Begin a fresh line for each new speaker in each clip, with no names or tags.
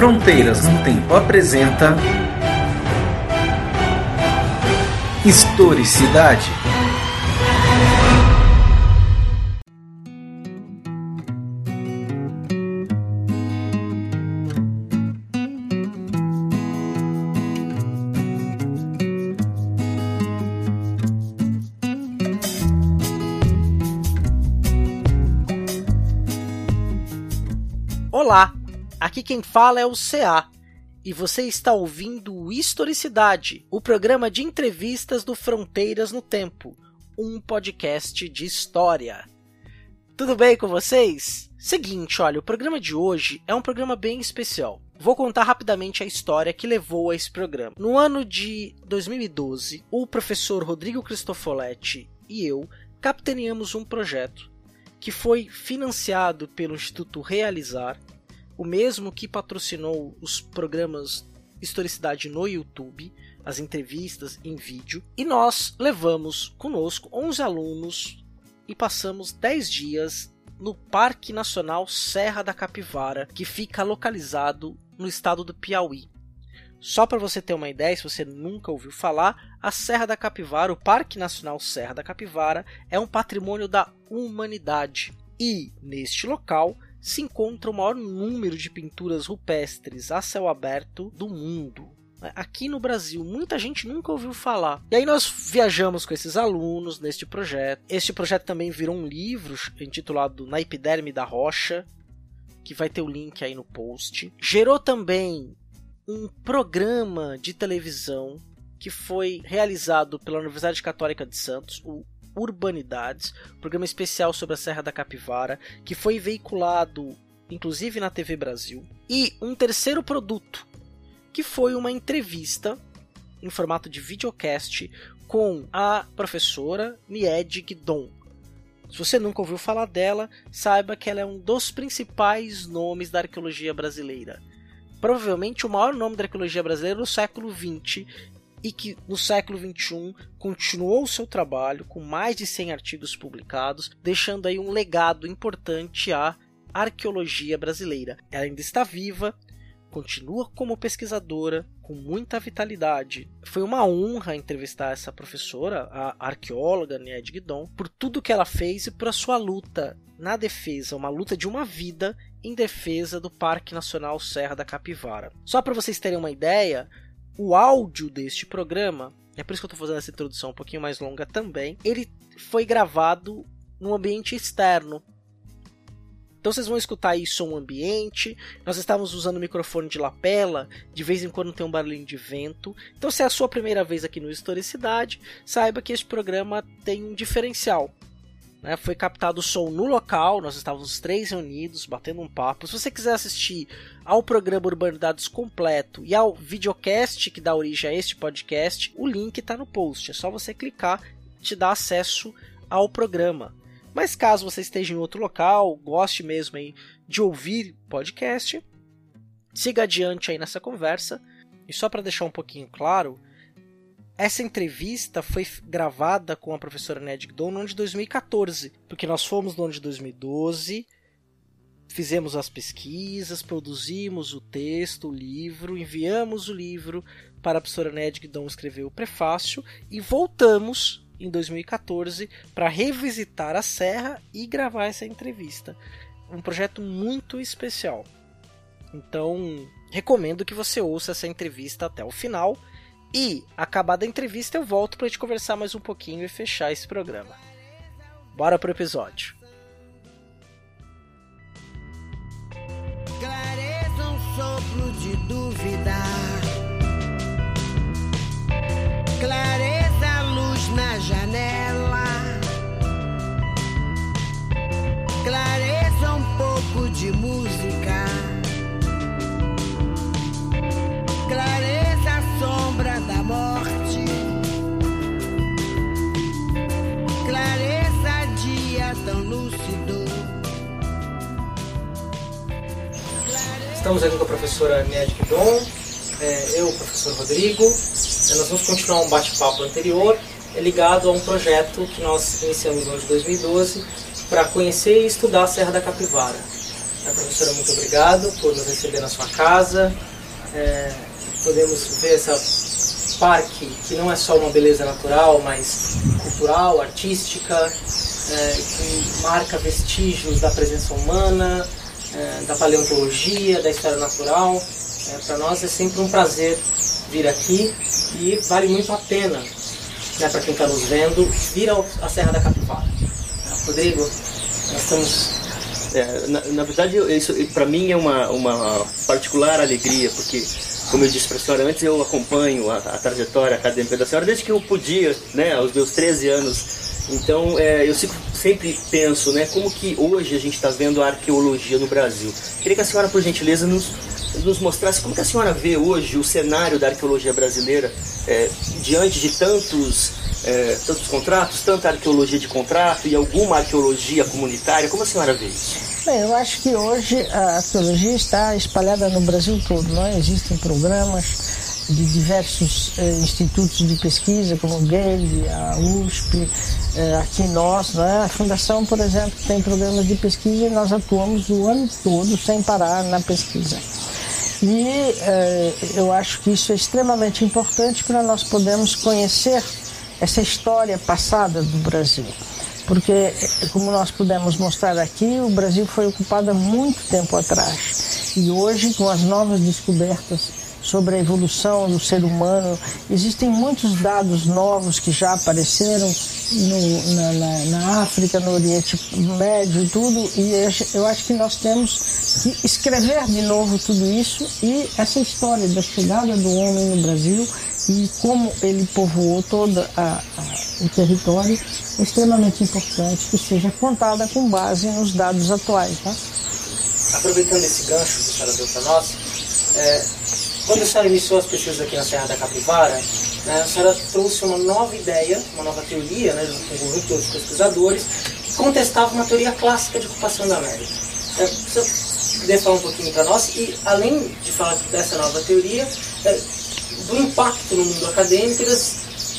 Fronteiras no Tempo apresenta Historicidade.
Aqui quem fala é o CA e você está ouvindo Historicidade, o programa de entrevistas do Fronteiras no Tempo, um podcast de história. Tudo bem com vocês? Seguinte, olha, o programa de hoje é um programa bem especial. Vou contar rapidamente a história que levou a esse programa. No ano de 2012, o professor Rodrigo Cristofoletti e eu capitaneamos um projeto que foi financiado pelo Instituto Realizar o mesmo que patrocinou os programas Historicidade no YouTube, as entrevistas em vídeo, e nós levamos conosco 11 alunos e passamos 10 dias no Parque Nacional Serra da Capivara, que fica localizado no estado do Piauí. Só para você ter uma ideia, se você nunca ouviu falar, a Serra da Capivara, o Parque Nacional Serra da Capivara, é um patrimônio da humanidade. E neste local se encontra o maior número de pinturas rupestres a céu aberto do mundo. Aqui no Brasil, muita gente nunca ouviu falar. E aí nós viajamos com esses alunos neste projeto. Este projeto também virou um livro intitulado Na Epiderme da Rocha, que vai ter o link aí no post. Gerou também um programa de televisão que foi realizado pela Universidade Católica de Santos, o Urbanidades, programa especial sobre a Serra da Capivara, que foi veiculado inclusive na TV Brasil, e um terceiro produto, que foi uma entrevista em formato de videocast com a professora Nied Guidon. Se você nunca ouviu falar dela, saiba que ela é um dos principais nomes da arqueologia brasileira. Provavelmente o maior nome da arqueologia brasileira no século XX e que no século XXI continuou o seu trabalho com mais de 100 artigos publicados, deixando aí um legado importante à arqueologia brasileira. Ela ainda está viva, continua como pesquisadora com muita vitalidade. Foi uma honra entrevistar essa professora, a arqueóloga Nied Guidon, por tudo que ela fez e por a sua luta na defesa, uma luta de uma vida em defesa do Parque Nacional Serra da Capivara. Só para vocês terem uma ideia, o áudio deste programa, é por isso que eu estou fazendo essa introdução um pouquinho mais longa também, ele foi gravado num ambiente externo. Então vocês vão escutar aí som ambiente. Nós estávamos usando o microfone de lapela, de vez em quando tem um barulhinho de vento. Então se é a sua primeira vez aqui no Historicidade, saiba que este programa tem um diferencial. Né? Foi captado o som no local, nós estávamos os três reunidos, batendo um papo. Se você quiser assistir ao programa Urbanidades completo e ao videocast que dá origem a este podcast, o link está no post. É só você clicar e te dar acesso ao programa. Mas caso você esteja em outro local, goste mesmo aí de ouvir podcast, siga adiante aí nessa conversa. E só para deixar um pouquinho claro, essa entrevista foi gravada com a professora Ned Gdon no ano de 2014, porque nós fomos no ano de 2012, fizemos as pesquisas, produzimos o texto, o livro, enviamos o livro para a professora Ned Gdon escrever o prefácio e voltamos em 2014 para revisitar a serra e gravar essa entrevista. Um projeto muito especial. Então, recomendo que você ouça essa entrevista até o final e, acabada a entrevista, eu volto para gente conversar mais um pouquinho e fechar esse programa. Bora pro episódio.
Clareza um sopro de dúvida. Clareza luz na janela.
Estamos aqui com a professora Nied Guidon, é, eu, o professor Rodrigo. É, nós vamos continuar um bate-papo anterior é ligado a um projeto que nós iniciamos no ano de 2012 para conhecer e estudar a Serra da Capivara. É, professora, muito obrigado por nos receber na sua casa. É, podemos ver esse parque que não é só uma beleza natural, mas cultural, artística, é, que marca vestígios da presença humana, é, da paleontologia, da história natural. É, Para nós é sempre um prazer vir aqui e vale muito a pena, né, para quem está nos vendo, vir à Serra da Capivara. É, Rodrigo, nós estamos
É, na, na verdade, isso para mim é uma, uma particular alegria, porque, como eu disse para a senhora antes, eu acompanho a, a trajetória acadêmica da senhora desde que eu podia, né, aos meus 13 anos. Então, é, eu sempre, sempre penso, né, como que hoje a gente está vendo a arqueologia no Brasil. Queria que a senhora, por gentileza, nos, nos mostrasse como que a senhora vê hoje o cenário da arqueologia brasileira é, diante de tantos, é, tantos contratos, tanta arqueologia de contrato e alguma arqueologia comunitária. Como a senhora vê isso?
Bem, eu acho que hoje a arqueologia está espalhada no Brasil todo. Não é? Existem programas de diversos eh, institutos de pesquisa, como o GELD, a USP, eh, aqui nós, não é? a Fundação, por exemplo, tem programas de pesquisa e nós atuamos o ano todo sem parar na pesquisa. E eh, eu acho que isso é extremamente importante para nós podermos conhecer essa história passada do Brasil. Porque, eh, como nós pudemos mostrar aqui, o Brasil foi ocupado há muito tempo atrás. E hoje, com as novas descobertas sobre a evolução do ser humano, existem muitos dados novos que já apareceram no- na, na- na África, no Oriente Médio tudo, e eu acho que nós temos que escrever de novo tudo isso e essa história da chegada do homem no Brasil e como ele povoou todo a- a- o território é extremamente importante que seja contada com base nos dados atuais. Tá?
aproveitando esse gancho que a senhora deu para nós, é, quando a senhora iniciou as pesquisas aqui na Serra da Capivara, né, a senhora trouxe uma nova ideia, uma nova teoria, né, um conjunto de pesquisadores, que contestava uma teoria clássica de ocupação da América. É, você poderia falar um pouquinho para nós e, além de falar dessa nova teoria, é, do impacto no mundo acadêmico e das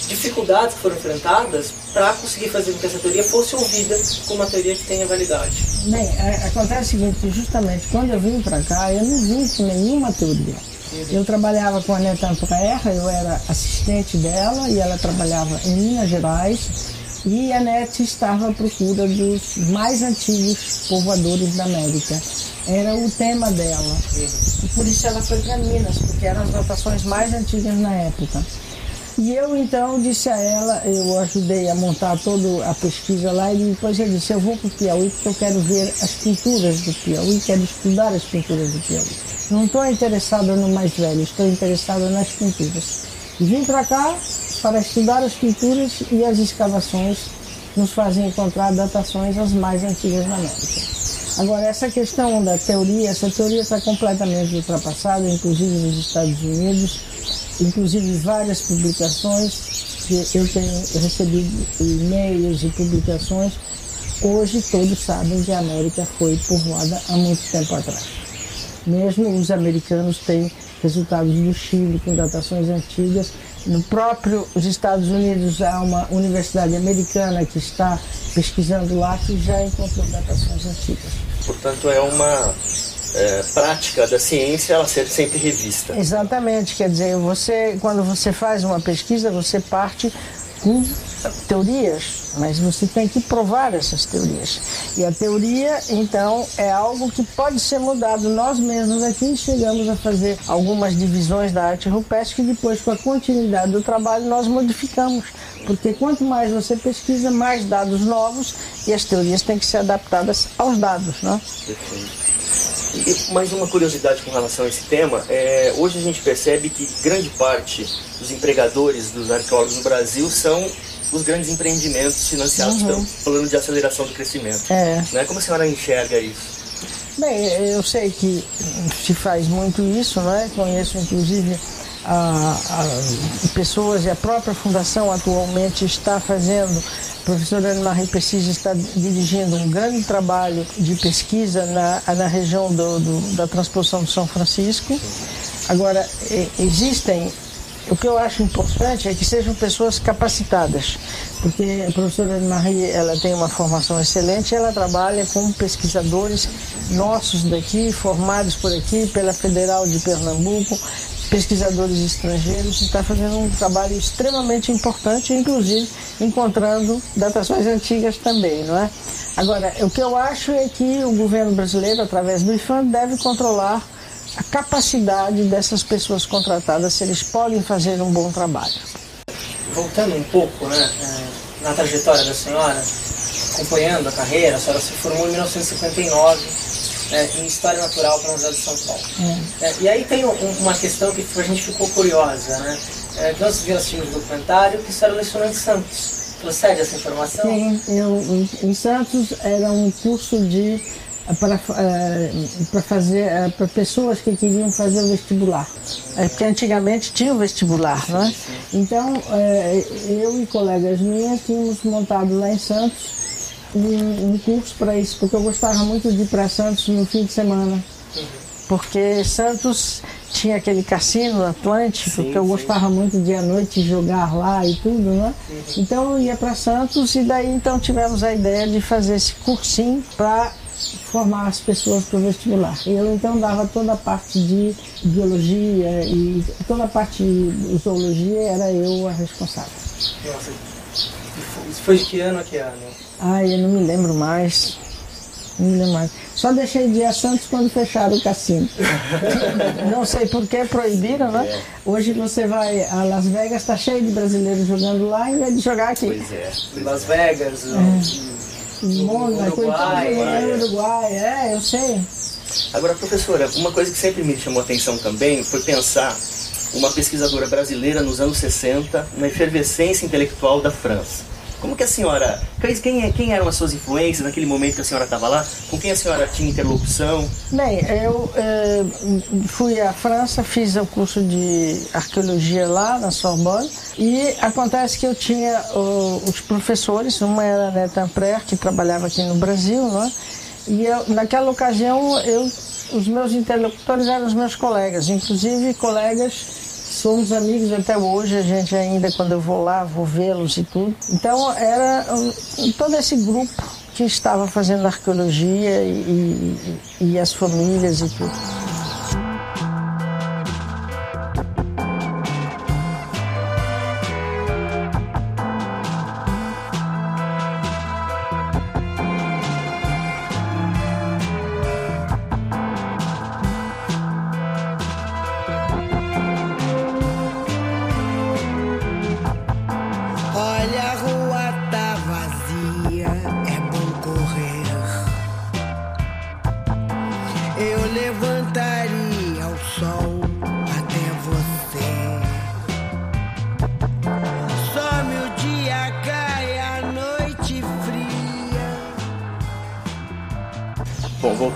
dificuldades que foram enfrentadas para conseguir fazer com que essa teoria fosse ouvida como uma teoria que tenha validade.
Bem, é, acontece o seguinte, justamente quando eu vim para cá, eu não vim com nenhuma teoria. Eu trabalhava com a Neta Antuerra, eu era assistente dela e ela trabalhava em Minas Gerais e a NET estava à procura dos mais antigos povoadores da América. Era o tema dela. E por isso ela foi para Minas, porque eram as notações mais antigas na época. E eu então disse a ela, eu ajudei a montar toda a pesquisa lá e depois eu disse, eu vou para o Piauí porque eu quero ver as pinturas do Piauí, quero estudar as pinturas do Piauí. Não estou interessada no mais velho, estou interessada nas pinturas. E vim para cá para estudar as pinturas e as escavações nos fazem encontrar datações as mais antigas da América. Agora, essa questão da teoria, essa teoria está completamente ultrapassada, inclusive nos Estados Unidos, inclusive várias publicações que eu tenho recebido e-mails e publicações. Hoje todos sabem que a América foi povoada há muito tempo atrás. Mesmo os americanos têm resultados do Chile com datações antigas. No próprio os Estados Unidos há uma universidade americana que está pesquisando lá que já encontrou datações antigas.
Portanto, é uma é, prática da ciência ela ser sempre revista.
Exatamente, quer dizer, você quando você faz uma pesquisa, você parte com teorias, mas você tem que provar essas teorias. E a teoria, então, é algo que pode ser mudado. Nós mesmos aqui chegamos a fazer algumas divisões da arte rupestre que depois, com a continuidade do trabalho, nós modificamos. Porque quanto mais você pesquisa, mais dados novos e as teorias têm que ser adaptadas aos dados, né?
Perfeito. E mais uma curiosidade com relação a esse tema, é, hoje a gente percebe que grande parte dos empregadores dos arqueólogos no Brasil são os grandes empreendimentos financiados pelo plano de aceleração do crescimento.
É.
Né? Como a senhora enxerga isso?
Bem, eu sei que se faz muito isso, não é? Conheço inclusive a, a- pessoas e a própria fundação atualmente está fazendo. A professora Ana Marie Precisa está dirigindo um grande trabalho de pesquisa na, na região do, do- da transposição de São Francisco. Agora, existem o que eu acho importante é que sejam pessoas capacitadas, porque a professora Marie ela tem uma formação excelente, ela trabalha com pesquisadores nossos daqui, formados por aqui pela Federal de Pernambuco, pesquisadores estrangeiros, está fazendo um trabalho extremamente importante, inclusive encontrando datações antigas também, não é? Agora, o que eu acho é que o governo brasileiro, através do IFAM, deve controlar a capacidade dessas pessoas contratadas, se eles podem fazer um bom trabalho.
Voltando um pouco né, é, na trajetória da senhora, acompanhando a carreira, a senhora se formou em 1959 é, em História Natural pela Universidade de São Paulo. É. É, e aí tem um, uma questão que a gente ficou curiosa, né? É, nós vimos assistimos um documentário que a senhora lecionou em Santos. Procede essa informação?
Sim, eu, em Santos era um curso de para, eh, para fazer para pessoas que queriam fazer o vestibular. É, porque antigamente tinha o vestibular, não é? Então, eu e colegas minhas tínhamos montado lá em Santos um, um curso para isso, porque eu gostava muito de ir para Santos no fim de semana. Porque Santos tinha aquele cassino Atlântico, sim, que eu sim. gostava muito de à noite jogar lá e tudo, né? Então eu ia para Santos e daí então tivemos a ideia de fazer esse cursinho para formar as pessoas para o vestibular. Eu então dava toda a parte de biologia e toda a parte de zoologia era eu a responsável.
Nossa, isso foi de que ano a que ano?
Ai, eu não me lembro mais. Não me lembro mais. Só deixei de ir a Santos quando fecharam o cassino. não sei por que proibiram, né? É. Hoje você vai a Las Vegas, está cheio de brasileiros jogando lá em vez de jogar aqui.
Pois é. Las Vegas, é.
Mona, Uruguai, é. Uruguai, é, eu sei.
Agora, professora, uma coisa que sempre me chamou a atenção também foi pensar uma pesquisadora brasileira nos anos 60 na efervescência intelectual da França. Como que a senhora. Quem, é, quem eram as suas influências naquele momento que a senhora estava lá? Com quem a senhora tinha interlocução?
Bem, eu eh, fui à França, fiz o curso de arqueologia lá na Sorbonne e acontece que eu tinha os professores, uma era a Neta Amprer, que trabalhava aqui no Brasil, né? e eu, naquela ocasião eu, os meus interlocutores eram os meus colegas, inclusive colegas somos amigos até hoje, a gente ainda, quando eu vou lá, vou vê-los e tudo. Então, era todo esse grupo que estava fazendo arqueologia e, e, e as famílias e tudo.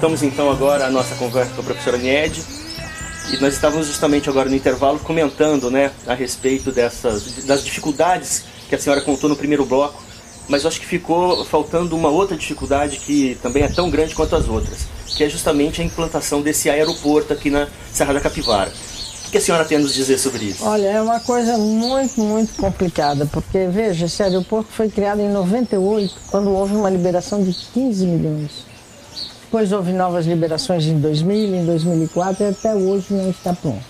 Voltamos então agora a nossa conversa com a professora Nied. E nós estávamos justamente agora no intervalo comentando né, a respeito dessas, das dificuldades que a senhora contou no primeiro bloco, mas eu acho que ficou faltando uma outra dificuldade que também é tão grande quanto as outras, que é justamente a implantação desse aeroporto aqui na Serra da Capivara. O que a senhora tem a nos dizer sobre isso?
Olha, é uma coisa muito, muito complicada, porque, veja, esse aeroporto foi criado em 98, quando houve uma liberação de 15 milhões. Depois houve novas liberações em 2000, em 2004 e até hoje não está pronto.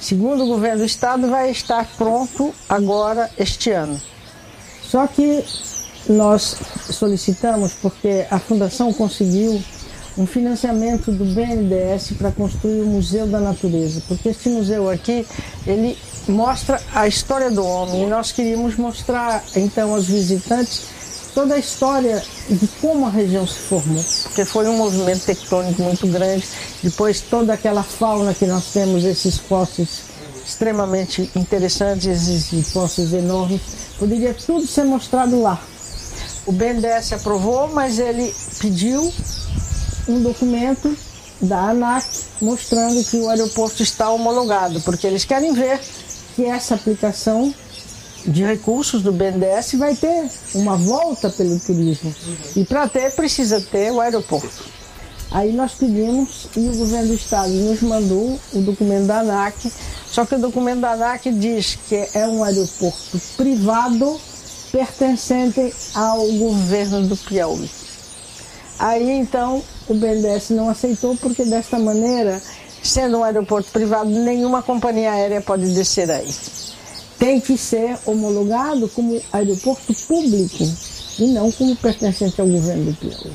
Segundo o governo do estado, vai estar pronto agora este ano. Só que nós solicitamos porque a fundação conseguiu um financiamento do BNDES para construir o Museu da Natureza, porque este museu aqui ele mostra a história do homem e nós queríamos mostrar então aos visitantes toda a história de como a região se formou, porque foi um movimento tectônico muito grande. Depois, toda aquela fauna que nós temos, esses fósseis extremamente interessantes, esses fósseis enormes, poderia tudo ser mostrado lá. O BNDES aprovou, mas ele pediu um documento da ANAC mostrando que o aeroporto está homologado, porque eles querem ver que essa aplicação de recursos do BNDES vai ter uma volta pelo turismo. E para ter, precisa ter o aeroporto. Aí nós pedimos e o governo do estado nos mandou o documento da ANAC, só que o documento da ANAC diz que é um aeroporto privado pertencente ao governo do Piauí. Aí então o BNDES não aceitou porque desta maneira, sendo um aeroporto privado, nenhuma companhia aérea pode descer aí. Tem que ser homologado como aeroporto público e não como pertencente ao governo do Piauí.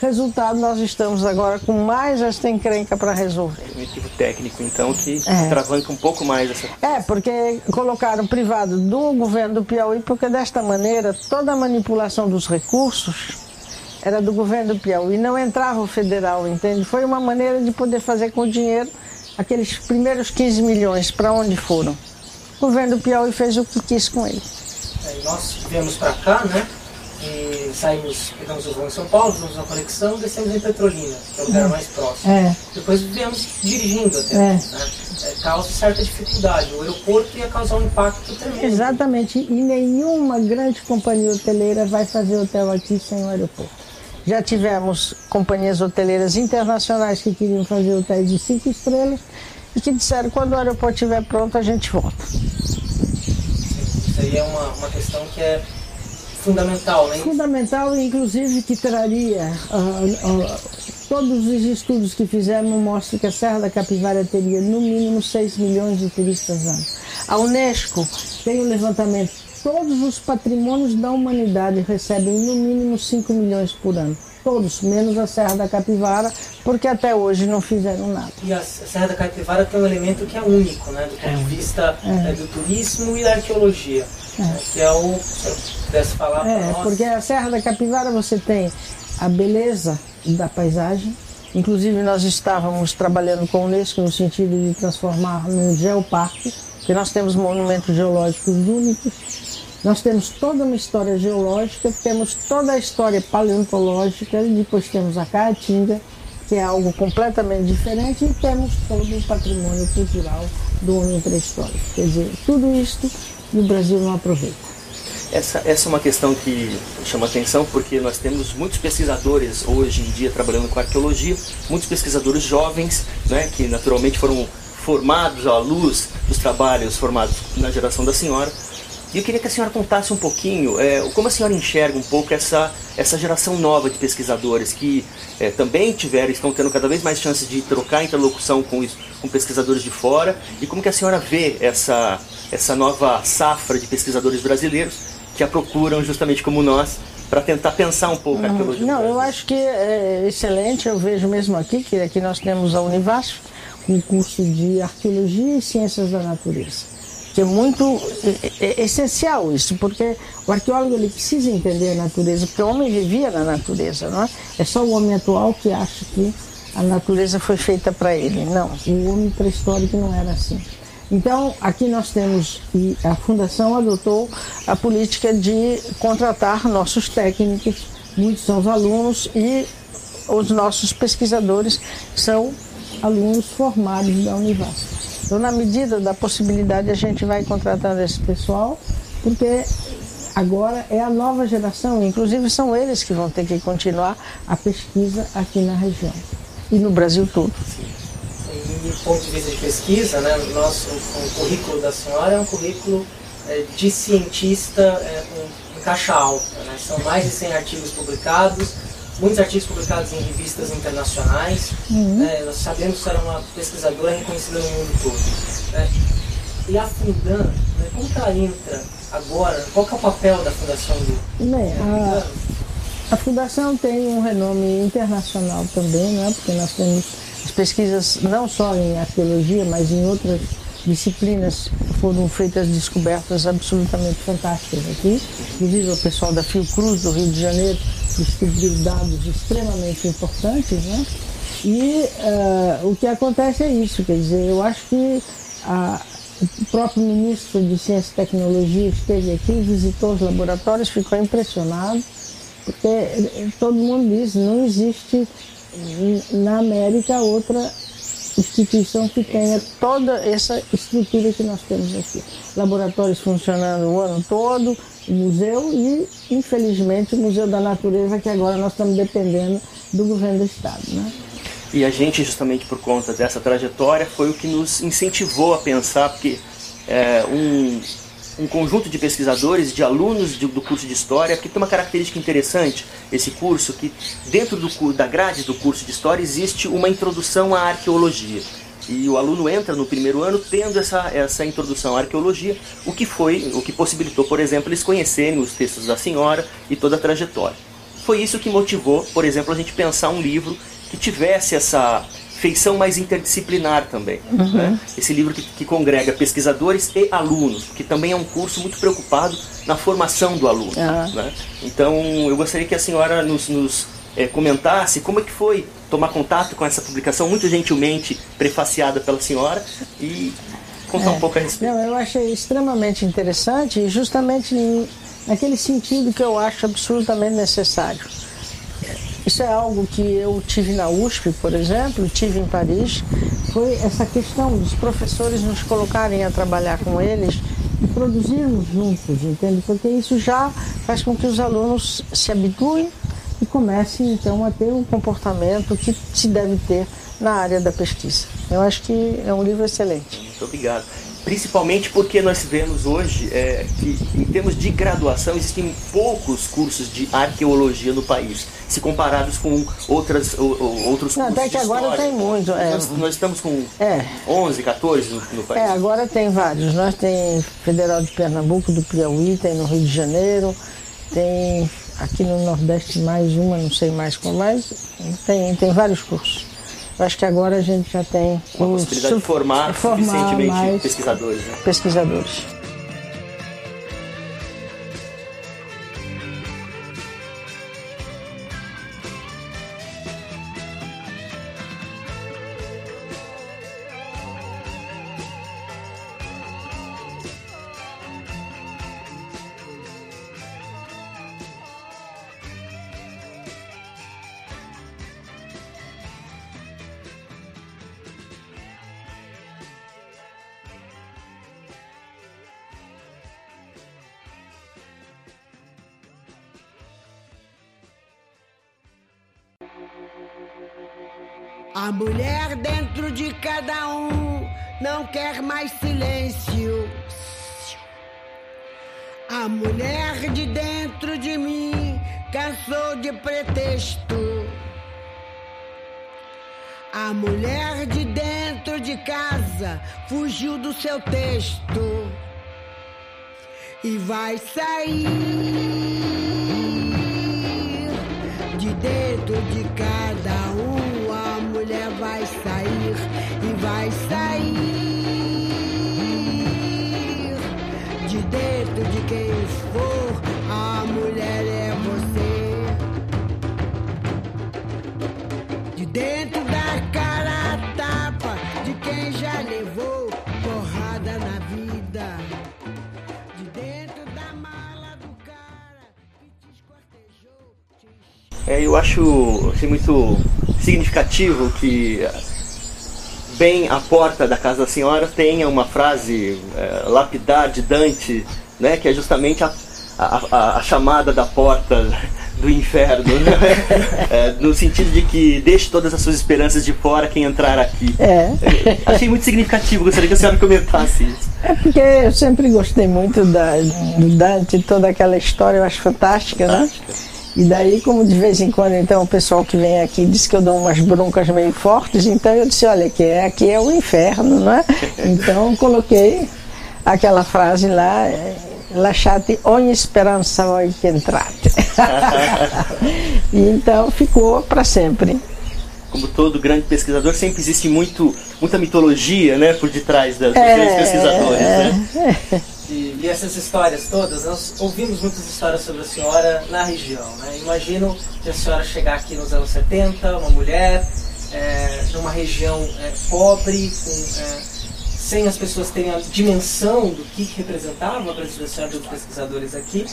Resultado, nós estamos agora com mais esta encrenca para resolver.
Um motivo técnico, então, que
É.
travanca um pouco mais essa.
É, porque colocaram privado do governo do Piauí, porque desta maneira toda a manipulação dos recursos era do governo do Piauí, não entrava o federal, entende? Foi uma maneira de poder fazer com o dinheiro aqueles primeiros 15 milhões, para onde foram? O governo do Piauí fez o que quis com ele.
Aí nós viemos para cá, né? E saímos, pegamos o voo em São Paulo, fizemos uma conexão, descemos em Petrolina, que é o lugar mais próximo.
É.
Depois viemos dirigindo até,
É.
né? É, causa certa dificuldade. O aeroporto ia causar um impacto tremendo.
Exatamente, e nenhuma grande companhia hoteleira vai fazer hotel aqui sem o aeroporto. Já tivemos companhias hoteleiras internacionais que queriam fazer hotéis de cinco estrelas e que disseram quando o aeroporto estiver pronto a gente volta.
Isso aí é uma, uma questão que é fundamental, né?
Fundamental, inclusive, que traria ah, ah, todos os estudos que fizemos mostram que a Serra da Capivara teria no mínimo 6 milhões de turistas ano. A Unesco tem um levantamento, todos os patrimônios da humanidade recebem no mínimo 5 milhões por ano. Todos, menos a Serra da Capivara, porque até hoje não fizeram nada.
E a Serra da Capivara tem um elemento que é único, né? Do ponto de vista eh, do turismo e da arqueologia. né, Que é o. Se eu pudesse falar
É, porque a Serra da Capivara você tem a beleza da paisagem. Inclusive nós estávamos trabalhando com a Unesco no sentido de transformar num geoparque, porque nós temos monumentos geológicos únicos. Nós temos toda uma história geológica, temos toda a história paleontológica, depois temos a Caatinga, que é algo completamente diferente, e temos todo o patrimônio cultural do homem pré-histórico. Quer dizer, tudo isto o Brasil não aproveita.
Essa, essa é uma questão que chama atenção porque nós temos muitos pesquisadores hoje em dia trabalhando com arqueologia, muitos pesquisadores jovens, né, que naturalmente foram formados à luz dos trabalhos formados na geração da senhora. E eu queria que a senhora contasse um pouquinho é, como a senhora enxerga um pouco essa, essa geração nova de pesquisadores que é, também tiveram, estão tendo cada vez mais chances de trocar interlocução com, isso, com pesquisadores de fora e como que a senhora vê essa, essa nova safra de pesquisadores brasileiros que a procuram justamente como nós para tentar pensar um pouco a arqueologia. do
Não, eu acho que é excelente. Eu vejo mesmo aqui que aqui nós temos a Univasf, um curso de arqueologia e ciências da natureza, que é muito é, é essencial isso, porque o arqueólogo ele precisa entender a natureza, porque o homem vivia na natureza, não é? É só o homem atual que acha que a natureza foi feita para ele. Não, o homem pré-histórico não era assim. Então, aqui nós temos, e a Fundação adotou a política de contratar nossos técnicos, muitos são os alunos, e os nossos pesquisadores são alunos formados da Univasf. Então, na medida da possibilidade, a gente vai contratando esse pessoal, porque agora é a nova geração, inclusive são eles que vão ter que continuar a pesquisa aqui na região e no Brasil todo.
E do ponto de vista de pesquisa, né, o nosso o currículo da senhora é um currículo é, de cientista é, em caixa alta. Né? São mais de 100 artigos publicados, muitos artigos publicados em revistas internacionais. né? Nós sabemos que a senhora é uma pesquisadora reconhecida no mundo todo. né? E a Fundan, né, como que ela entra agora? Qual que é o papel da Fundação do
Bem, a, a Fundação tem um renome internacional também, né? porque nós temos as pesquisas não só em arqueologia, mas em outras disciplinas foram feitas descobertas absolutamente fantásticas aqui. Inclusive o pessoal da Fiocruz do Rio de Janeiro descobriu dados extremamente importantes, né? E eh, o que acontece é isso, quer dizer, eu acho que a, o próprio ministro de Ciência e Tecnologia esteve aqui, visitou os laboratórios, ficou impressionado, porque eh, todo mundo diz, não existe na América outra instituição que tenha toda essa estrutura que nós temos aqui. Laboratórios funcionando o ano todo, museu e, infelizmente, o Museu da Natureza, que agora nós estamos dependendo do governo do estado, né?
E a gente, justamente por conta dessa trajetória, foi o que nos incentivou a pensar, porque é, um, um conjunto de pesquisadores, de alunos de, do curso de História, porque tem uma característica interessante esse curso, que dentro do, da grade do curso de História existe uma introdução à arqueologia. E o aluno entra no primeiro ano tendo essa, essa introdução à arqueologia, o que foi, o que possibilitou, por exemplo, eles conhecerem os textos da senhora e toda a trajetória. Foi isso que motivou, por exemplo, a gente pensar um livro que tivesse essa feição mais interdisciplinar também. Uhum. Né? Esse livro que, que, congrega pesquisadores e alunos, que também é um curso muito preocupado na formação do aluno. Uhum. Né? Então, eu gostaria que a senhora nos, nos é, comentasse como é que foi tomar contato com essa publicação, muito gentilmente prefaciada pela senhora, e contar é. um pouco a respeito.
Não, eu achei extremamente interessante e justamente naquele sentido que eu acho absolutamente necessário. Isso é algo que eu tive na USP, por exemplo, tive em Paris, foi essa questão dos professores nos colocarem a trabalhar com eles e produzirmos juntos, entende? Porque isso já faz com que os alunos se habituem e comecem então a ter um comportamento que se deve ter na área da pesquisa. Eu acho que é um livro excelente.
Muito obrigado principalmente porque nós vemos hoje é, que, em termos de graduação, existem poucos cursos de arqueologia no país, se comparados com outras, ou, outros
Não,
cursos.
Até que agora tem muito. É.
Nós, nós, estamos com é. 11, 14 no, no, país.
É, agora tem vários. Nós tem Federal de Pernambuco, do Piauí, tem no Rio de Janeiro, tem aqui no Nordeste mais uma, não sei mais qual mais, tem, tem vários cursos. Eu acho que agora a gente já tem
uma possibilidade de formar, formar suficientemente pesquisadores. Né?
Pesquisadores.
A mulher dentro de cada um não quer mais silêncio. A mulher de dentro de mim cansou de pretexto. A mulher de dentro de casa fugiu do seu texto e vai sair de dentro de cada e vai sair de dentro de quem for. A mulher é você. De dentro da cara tapa de quem já levou porrada na vida. De dentro da mala do cara que te esquartejou.
É, eu acho assim, muito significativo que bem à porta da casa da senhora tenha uma frase é, lapidar de Dante, né, que é justamente a, a, a chamada da porta do inferno, né? é, no sentido de que deixe todas as suas esperanças de fora quem entrar aqui.
É.
Achei muito significativo, gostaria que a senhora comentasse isso.
É porque eu sempre gostei muito da, do Dante, toda aquela história, eu acho fantástica, né? fantástica. né? E daí, como de vez em quando, então, o pessoal que vem aqui diz que eu dou umas broncas meio fortes, então eu disse, olha, que é, aqui é o inferno, né? Então coloquei aquela frase lá, lasciate ogni speranza voi che entrate. e então ficou para sempre.
Como todo grande pesquisador, sempre existe muito, muita mitologia né, por detrás das, dos é, grandes pesquisadores. É, né?
É. E, essas histórias todas, nós ouvimos muitas histórias sobre a senhora na região. Né? Imagino que a senhora chegar aqui nos anos 70, uma mulher, é, numa região é, pobre, com, é, sem as pessoas terem a dimensão do que representava a presença da senhora dos pesquisadores aqui.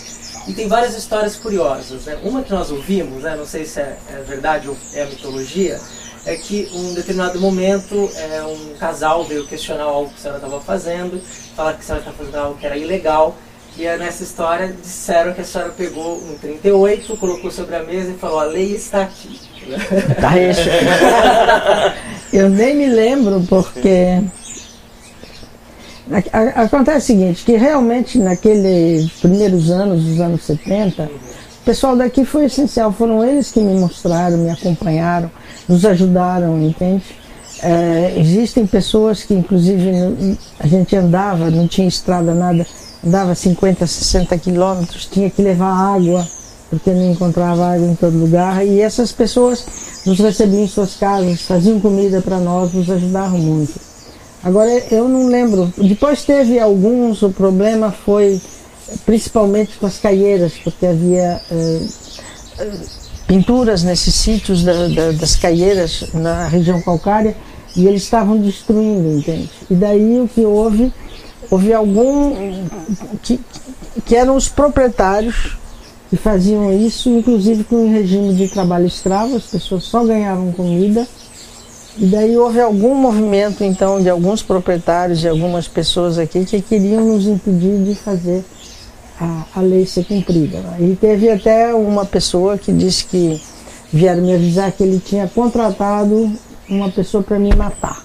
E tem várias histórias curiosas. Né? Uma que nós ouvimos, né? não sei se é, é verdade ou é mitologia, é que um determinado momento é, um casal veio questionar algo que a senhora estava fazendo, falar que a senhora estava fazendo algo que era ilegal, E aí, nessa história disseram que a senhora pegou um 38, colocou sobre a mesa e falou: a lei está aqui.
Tá isso. Eu nem me lembro porque acontece o seguinte, que realmente naqueles primeiros anos, dos anos 70, o pessoal daqui foi essencial, foram eles que me mostraram, me acompanharam, nos ajudaram, entende? É, existem pessoas que inclusive a gente andava, não tinha estrada nada, andava 50, 60 quilômetros, tinha que levar água, porque não encontrava água em todo lugar, e essas pessoas nos recebiam em suas casas, faziam comida para nós, nos ajudaram muito. Agora eu não lembro. Depois teve alguns, o problema foi principalmente com as caieiras, porque havia eh, eh, pinturas nesses sítios da- da- das caieiras na região calcária e eles estavam destruindo, entende? E daí o que houve, houve algum que, que eram os proprietários que faziam isso, inclusive com um regime de trabalho escravo, as pessoas só ganhavam comida e daí houve algum movimento, então, de alguns proprietários, de algumas pessoas aqui que queriam nos impedir de fazer a, a lei ser cumprida. né? E teve até uma pessoa que disse que vieram me avisar que ele tinha contratado uma pessoa para me matar.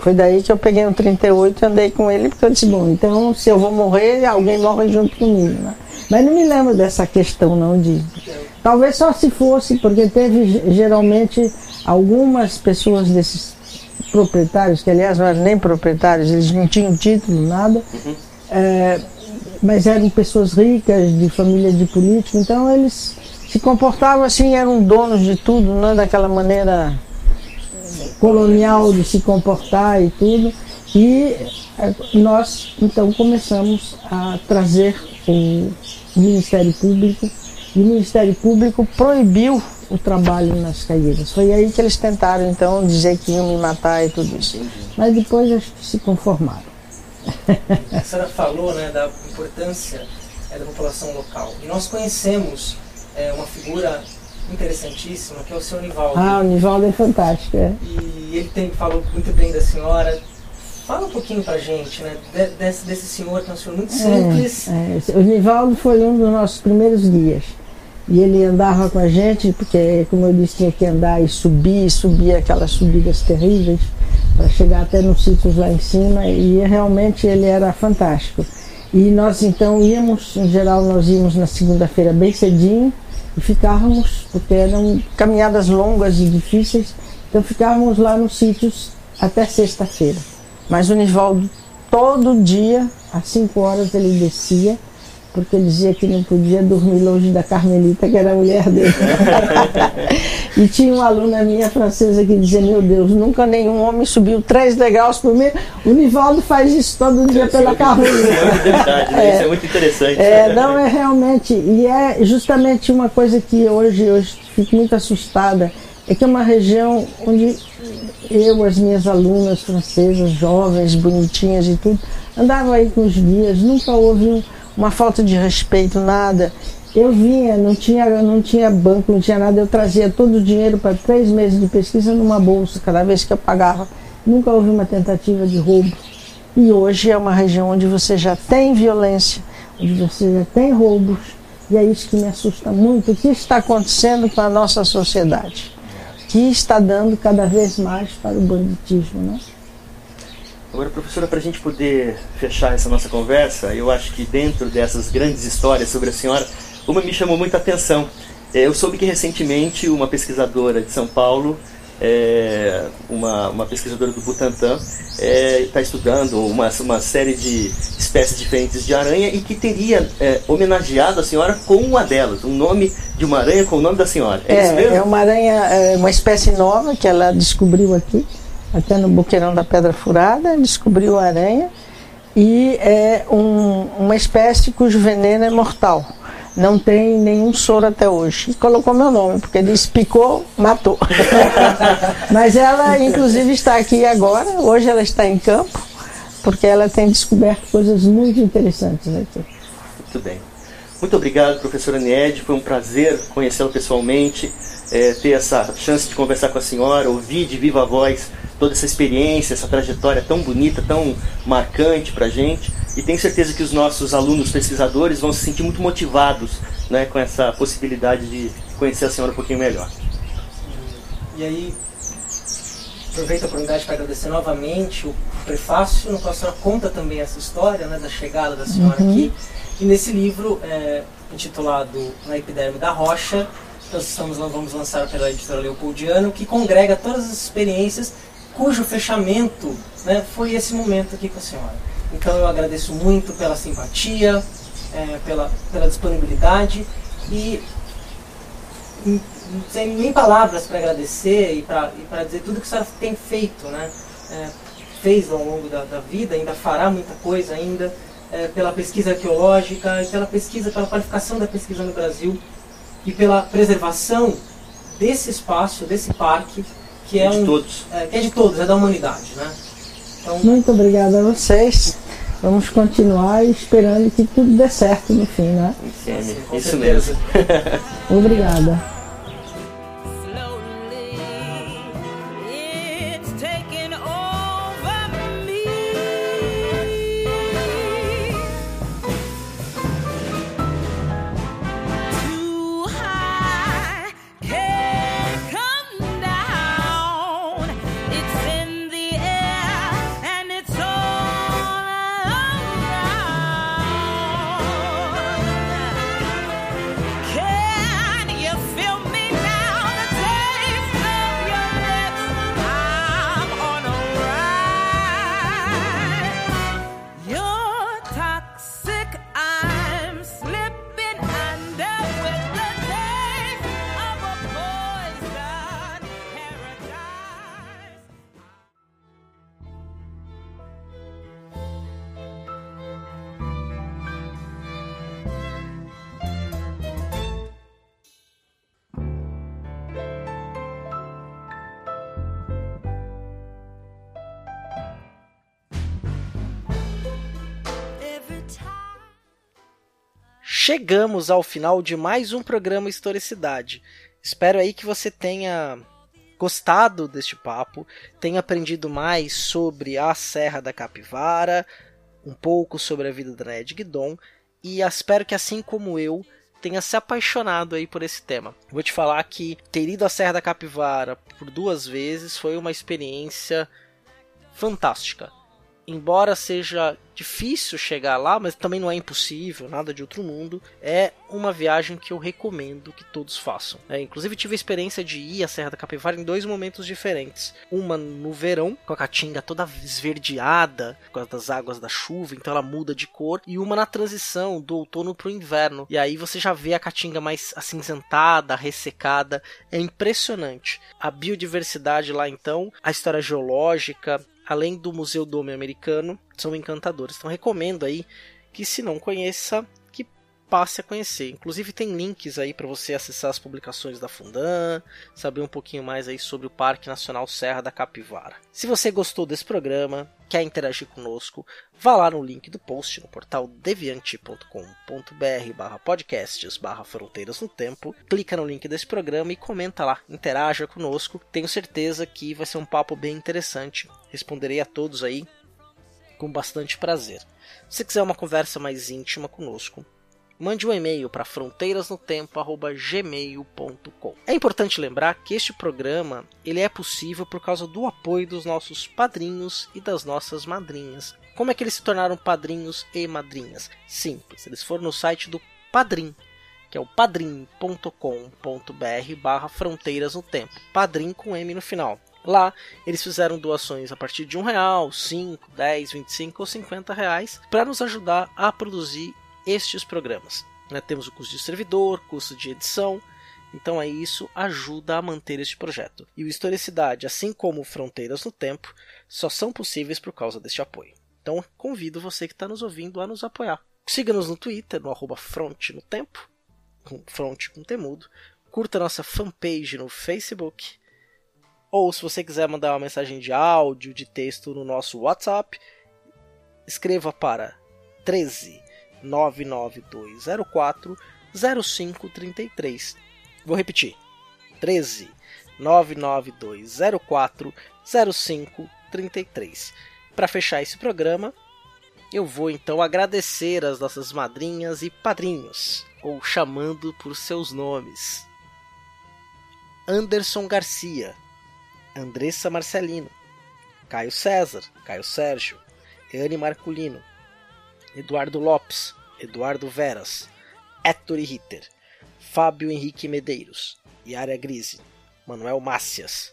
Foi daí que eu peguei um 38 e andei com ele, porque eu disse, bom, então se eu vou morrer, alguém morre junto comigo. Né? Mas não me lembro dessa questão não de. Talvez só se fosse, porque teve ge- geralmente algumas pessoas desses proprietários, que aliás não eram nem proprietários, eles não tinham título, nada, é, mas eram pessoas ricas, de família de político, então eles se comportavam assim, eram donos de tudo, não é daquela maneira colonial de se comportar e tudo. E eh, nós então começamos a trazer o Ministério Público e o Ministério Público proibiu o trabalho nas caieiras. Foi aí que eles tentaram então dizer que iam me matar e tudo isso. Mas depois que se conformaram.
A senhora falou né, da importância é, da população local. E nós conhecemos é, uma figura interessantíssima, que é o seu Nivaldo.
Ah, o Nivaldo é fantástico, é.
E ele tem, falou muito bem da senhora. Fala um pouquinho pra gente, né? de- desse, desse senhor, que é um senhor muito simples.
É, é. O Nivaldo foi um dos nossos primeiros guias. E ele andava com a gente, porque, como eu disse, tinha que andar e subir, subir aquelas subidas terríveis, para chegar até nos sítios lá em cima, e realmente ele era fantástico. E nós então íamos, em geral, nós íamos na segunda-feira bem cedinho, e ficávamos, porque eram caminhadas longas e difíceis, então ficávamos lá nos sítios até sexta-feira. Mas o Nivaldo, todo dia, às 5 horas, ele descia, porque ele dizia que não podia dormir longe da Carmelita, que era a mulher dele. e tinha uma aluna minha francesa que dizia: Meu Deus, nunca nenhum homem subiu três degraus por mim. O Nivaldo faz isso todo dia pela Carmelita.
É uma verdade, né? Isso é muito interessante.
É, não é realmente, e é justamente uma coisa que hoje eu fico muito assustada, é que é uma região onde eu, as minhas alunas francesas, jovens, bonitinhas e tudo, andava aí com os guias, nunca houve um- uma falta de respeito, nada. Eu vinha, não tinha, não tinha banco, não tinha nada, eu trazia todo o dinheiro para três meses de pesquisa numa bolsa, cada vez que eu pagava. Nunca houve uma tentativa de roubo. E hoje é uma região onde você já tem violência, onde você já tem roubos, e é isso que me assusta muito. O que está acontecendo com a nossa sociedade? Que está dando cada vez mais para o banditismo, né?
Agora, professora, para a gente poder fechar essa nossa conversa, eu acho que dentro dessas grandes histórias sobre a senhora, uma me chamou muita atenção. É, Eu soube que recentemente uma pesquisadora de São Paulo, é, uma, uma pesquisadora do Butantan, está estudando uma, uma série de espécies diferentes de aranha e que teria é, homenageado a senhora com uma delas, um nome de uma aranha com o nome da senhora. É, isso mesmo?
É, é uma aranha, é uma espécie nova que ela descobriu aqui, até no Boqueirão da Pedra Furada, descobriu a aranha, e é um- uma espécie cujo veneno é mortal. Não tem nenhum soro até hoje. E colocou meu nome, porque disse picou, matou. Mas ela, inclusive, está aqui agora. Hoje ela está em campo, porque ela tem descoberto coisas muito interessantes aqui.
Muito bem. Muito obrigado, professora Nied. Foi um prazer conhecê-la pessoalmente, eh, ter essa chance de conversar com a senhora, ouvir de viva voz toda essa experiência, essa trajetória tão bonita, tão marcante para gente. e tenho certeza que os nossos alunos pesquisadores vão se sentir muito motivados né, com essa possibilidade de conhecer a senhora um pouquinho melhor.
E aí, aproveito a oportunidade para agradecer novamente o prefácio, no qual a senhora conta também essa história né, da chegada da senhora
Uhum.
aqui. E nesse livro, é, intitulado Na Epiderme da Rocha, nós estamos, nós vamos lançar pela editora Leopoldiano, que congrega todas as experiências cujo fechamento né, foi esse momento aqui com a senhora. Então eu agradeço muito pela simpatia, é, pela, pela disponibilidade e tem nem palavras para agradecer e para dizer tudo que a senhora tem feito, né? É, fez ao longo da, da vida, ainda fará muita coisa ainda, é, pela pesquisa arqueológica pela pesquisa, pela qualificação da pesquisa no Brasil e pela preservação desse espaço, desse parque, que é,
de
um,
todos.
é, que é de todos, é da humanidade, né? Então,
Muito obrigada a vocês. Vamos continuar esperando que tudo dê certo no fim, né?
Com
Isso
certeza.
mesmo.
Obrigada.
Chegamos ao final de mais um programa Historicidade. Espero aí que você tenha gostado deste papo, tenha aprendido mais sobre a Serra da Capivara, um pouco sobre a vida da Ned Guidon e espero que assim como eu tenha se apaixonado aí por esse tema. Vou te falar que ter ido à Serra da Capivara por duas vezes foi uma experiência fantástica. Embora seja difícil chegar lá, mas também não é impossível, nada de outro mundo, é uma viagem que eu recomendo que todos façam. É, inclusive tive a experiência de ir à Serra da Capivara em dois momentos diferentes. Uma no verão, com a caatinga toda esverdeada, por causa das águas da chuva, então ela muda de cor, e uma na transição do outono para o inverno. E aí você já vê a caatinga mais acinzentada, ressecada, é impressionante. A biodiversidade lá então, a história geológica, além do Museu Dome Americano, são encantadores. Então recomendo aí que se não conheça, passe a conhecer. Inclusive tem links aí para você acessar as publicações da Fundan, saber um pouquinho mais aí sobre o Parque Nacional Serra da Capivara. Se você gostou desse programa, quer interagir conosco, vá lá no link do post no portal deviante.com.br barra podcasts barra fronteiras no tempo, clica no link desse programa e comenta lá, interaja conosco. Tenho certeza que vai ser um papo bem interessante. Responderei a todos aí com bastante prazer. Se quiser uma conversa mais íntima conosco, mande um e-mail para fronteirasnotempo@gmail.com. É importante lembrar que este programa ele é possível por causa do apoio dos nossos padrinhos e das nossas madrinhas. Como é que eles se tornaram padrinhos e madrinhas? Simples, eles foram no site do Padrim, que é o padrim.com.br barra fronteiras no tempo. Padrim com M no final. Lá eles fizeram doações a partir de um real, 5, 10, 25 ou 50 reais para nos ajudar a produzir estes programas. Né, temos o custo de servidor, custo de edição, então aí isso ajuda a manter este projeto. E o Historicidade, assim como Fronteiras no Tempo, só são possíveis por causa deste apoio. Então convido você que está nos ouvindo a nos apoiar. Siga-nos no Twitter, no arroba no Tempo, com Fronte com Temudo. Curta nossa fanpage no Facebook. Ou se você quiser mandar uma mensagem de áudio, de texto no nosso WhatsApp, escreva para 13 99204 0533. Vou repetir. 13 99204 0533. Para fechar esse programa, eu vou então agradecer as nossas madrinhas e padrinhos, ou chamando por seus nomes. Anderson Garcia, Andressa Marcelino, Caio César, Caio Sérgio, Eane Marculino, Eduardo Lopes, Eduardo Veras, Héctor Ritter, Fábio Henrique Medeiros, Yara Grise, Manuel Mácias,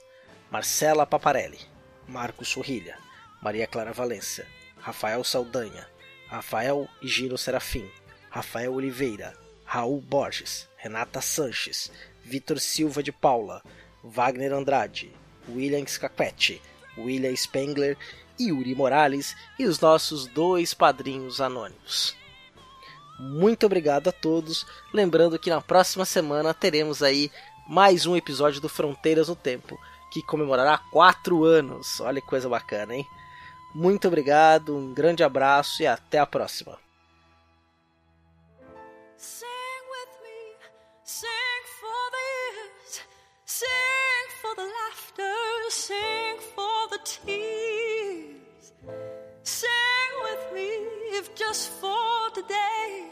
Marcela Paparelli, Marcos Sorrilha, Maria Clara Valência, Rafael Saldanha, Rafael Giro Serafim, Rafael Oliveira, Raul Borges, Renata Sanches, Vitor Silva de Paula, Wagner Andrade, William Scaquetti, William Spengler, Yuri Morales e os nossos dois padrinhos anônimos. Muito obrigado a todos. Lembrando que na próxima semana teremos aí mais um episódio do Fronteiras no Tempo, que comemorará quatro anos. Olha que coisa bacana, hein? Muito obrigado, um grande abraço e até a próxima.
Sing for the laughter, sing for the tears. Just for today.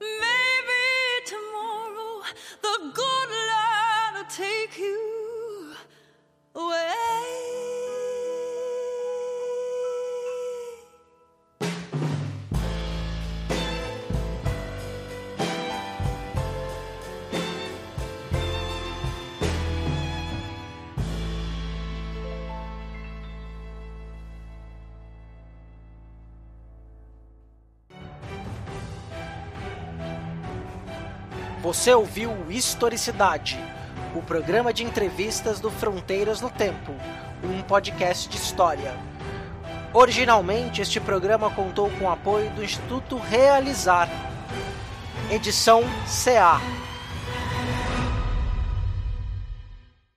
Maybe tomorrow the good Lord will take you away.
Você ouviu Historicidade, o programa de entrevistas do Fronteiras no Tempo, um podcast de história. Originalmente, este programa contou com o apoio do Instituto Realizar. Edição CA